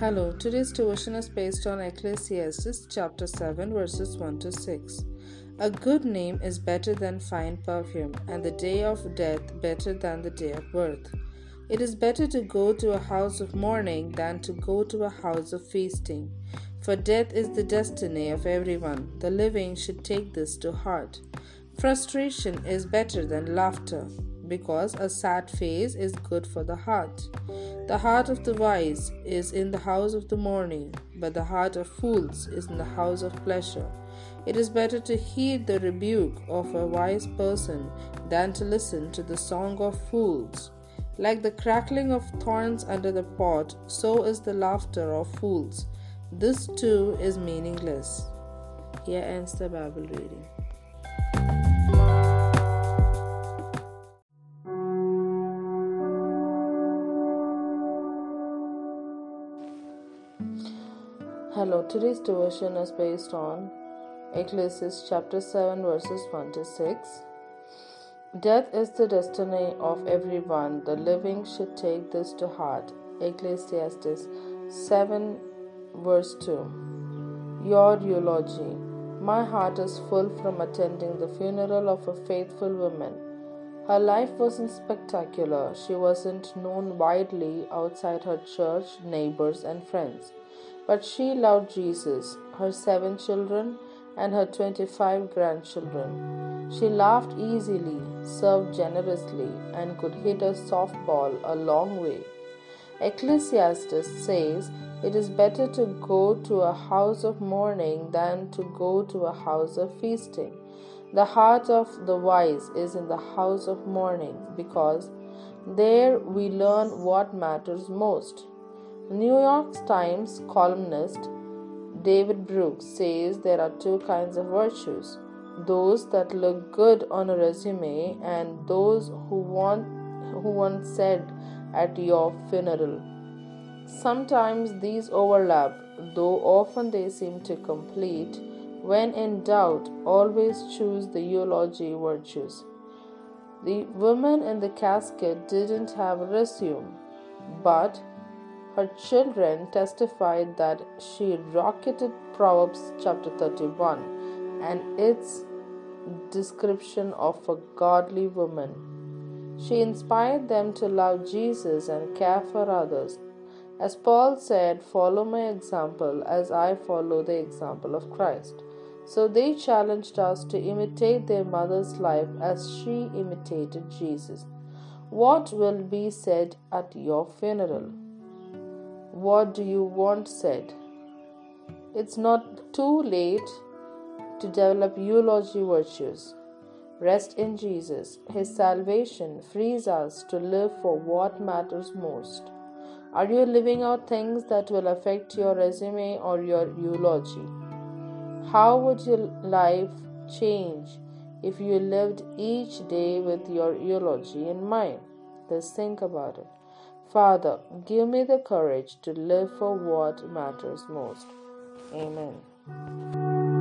Hello, today's devotion is based on Ecclesiastes chapter 7, verses 1 to 6. A good name is better than fine perfume, and the day of death better than the day of birth. It is better to go to a house of mourning than to go to a house of feasting. For death is the destiny of everyone. The living should take this to heart. Frustration is better than laughter, because a sad face is good for the heart. The heart of the wise is in the house of the mourning, but the heart of fools is in the house of pleasure. It is better to heed the rebuke of a wise person than to listen to the song of fools. Like the crackling of thorns under the pot, so is the laughter of fools. This too is meaningless. Here ends the Bible reading. Hello, today's devotion is based on Ecclesiastes chapter 7, verses 1 to 6. Death is the destiny of everyone. The living should take this to heart. Ecclesiastes 7, verse 2. Your eulogy. My heart is full from attending the funeral of a faithful woman. Her life wasn't spectacular. She wasn't known widely outside her church, neighbors, and friends. But she loved Jesus, her seven children, and her 25 grandchildren. She laughed easily, served generously, and could hit a softball a long way. Ecclesiastes says it is better to go to a house of mourning than to go to a house of feasting. The heart of the wise is in the house of mourning because there we learn what matters most. New York Times columnist David Brooks says there are two kinds of virtues those that look good on a resume and those who want who once said at your funeral. Sometimes these overlap, though often they seem to complete. When in doubt, always choose the eulogy virtues. The woman in the casket didn't have a resume, but her children testified that she rocketed Proverbs chapter 31 and its description of a godly woman. She inspired them to love Jesus and care for others. As Paul said, Follow my example as I follow the example of Christ. So they challenged us to imitate their mother's life as she imitated Jesus. What will be said at your funeral? What do you want said? It's not too late to develop eulogy virtues. Rest in Jesus. His salvation frees us to live for what matters most. Are you living out things that will affect your resume or your eulogy? How would your life change if you lived each day with your eulogy in mind? Just think about it. Father, give me the courage to live for what matters most. Amen.